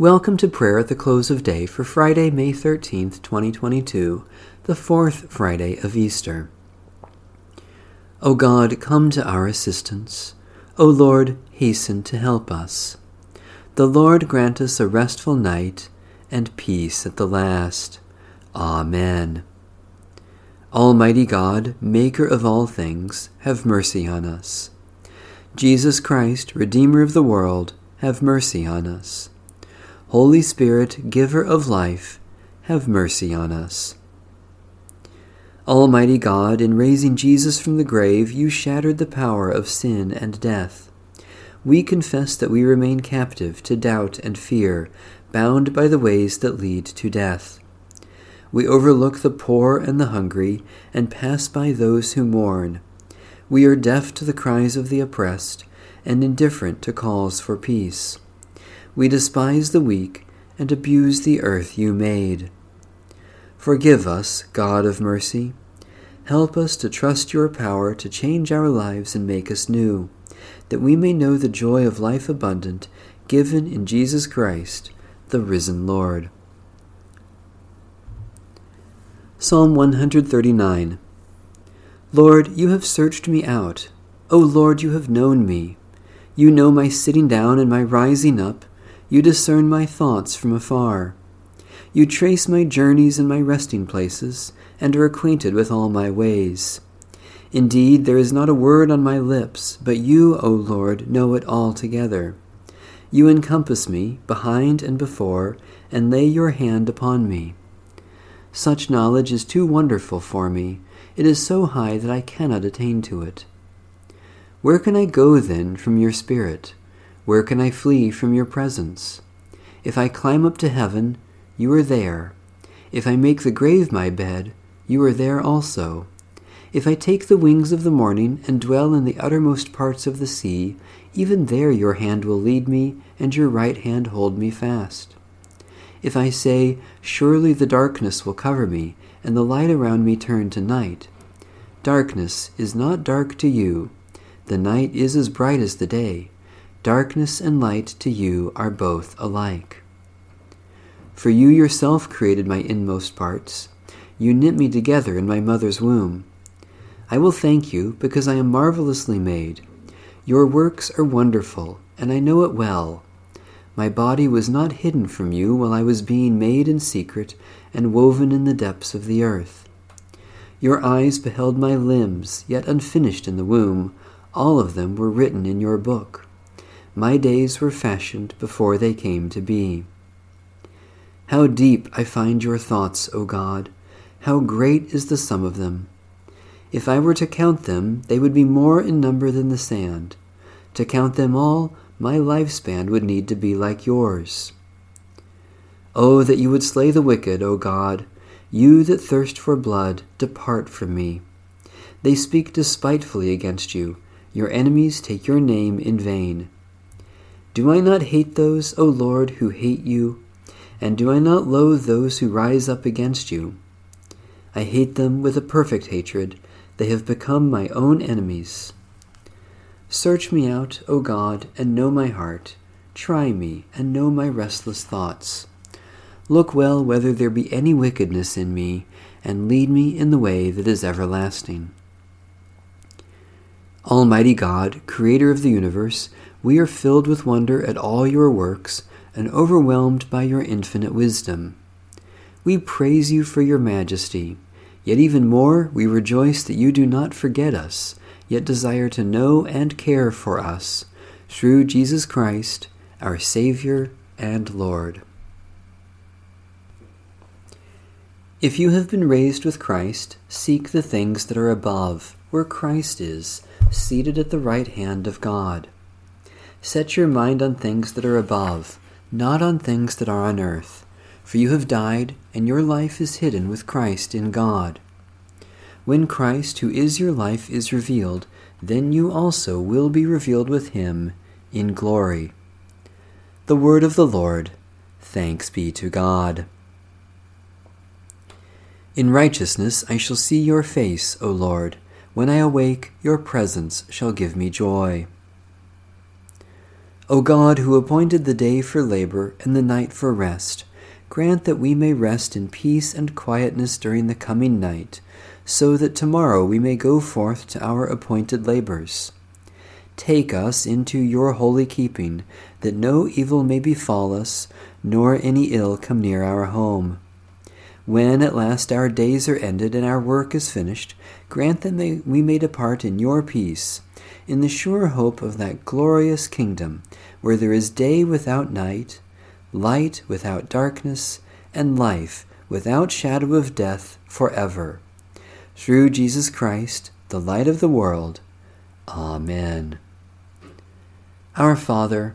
Welcome to prayer at the close of day for Friday, May 13th, 2022, the fourth Friday of Easter. O God, come to our assistance. O Lord, hasten to help us. The Lord grant us a restful night and peace at the last. Amen. Almighty God, Maker of all things, have mercy on us. Jesus Christ, Redeemer of the world, have mercy on us. Holy Spirit, giver of life, have mercy on us. Almighty God, in raising Jesus from the grave, you shattered the power of sin and death. We confess that we remain captive to doubt and fear, bound by the ways that lead to death. We overlook the poor and the hungry, and pass by those who mourn. We are deaf to the cries of the oppressed, and indifferent to calls for peace. We despise the weak and abuse the earth you made. Forgive us, God of mercy. Help us to trust your power to change our lives and make us new, that we may know the joy of life abundant given in Jesus Christ, the risen Lord. Psalm 139 Lord, you have searched me out. O Lord, you have known me. You know my sitting down and my rising up. You discern my thoughts from afar. You trace my journeys and my resting places, and are acquainted with all my ways. Indeed, there is not a word on my lips, but you, O Lord, know it altogether. You encompass me, behind and before, and lay your hand upon me. Such knowledge is too wonderful for me. It is so high that I cannot attain to it. Where can I go then from your Spirit? Where can I flee from your presence? If I climb up to heaven, you are there. If I make the grave my bed, you are there also. If I take the wings of the morning and dwell in the uttermost parts of the sea, even there your hand will lead me, and your right hand hold me fast. If I say, Surely the darkness will cover me, and the light around me turn to night, darkness is not dark to you. The night is as bright as the day. Darkness and light to you are both alike. For you yourself created my inmost parts. You knit me together in my mother's womb. I will thank you because I am marvelously made. Your works are wonderful, and I know it well. My body was not hidden from you while I was being made in secret and woven in the depths of the earth. Your eyes beheld my limbs, yet unfinished in the womb. All of them were written in your book. My days were fashioned before they came to be. How deep I find your thoughts, O God! How great is the sum of them! If I were to count them, they would be more in number than the sand. To count them all, my lifespan would need to be like yours. Oh, that you would slay the wicked, O God! You that thirst for blood, depart from me. They speak despitefully against you. Your enemies take your name in vain. Do I not hate those, O Lord, who hate you? And do I not loathe those who rise up against you? I hate them with a perfect hatred. They have become my own enemies. Search me out, O God, and know my heart. Try me, and know my restless thoughts. Look well whether there be any wickedness in me, and lead me in the way that is everlasting. Almighty God, Creator of the universe, we are filled with wonder at all your works and overwhelmed by your infinite wisdom. We praise you for your majesty, yet even more we rejoice that you do not forget us, yet desire to know and care for us, through Jesus Christ, our Savior and Lord. If you have been raised with Christ, seek the things that are above, where Christ is, seated at the right hand of God. Set your mind on things that are above, not on things that are on earth, for you have died, and your life is hidden with Christ in God. When Christ, who is your life, is revealed, then you also will be revealed with him in glory. The word of the Lord. Thanks be to God. In righteousness I shall see your face, O Lord. When I awake, your presence shall give me joy. O God, who appointed the day for labor and the night for rest, grant that we may rest in peace and quietness during the coming night, so that tomorrow we may go forth to our appointed labors. Take us into your holy keeping, that no evil may befall us, nor any ill come near our home. When at last our days are ended and our work is finished, grant that we may depart in your peace, in the sure hope of that glorious kingdom, where there is day without night, light without darkness, and life without shadow of death forever. Through Jesus Christ, the light of the world. Amen. Our Father,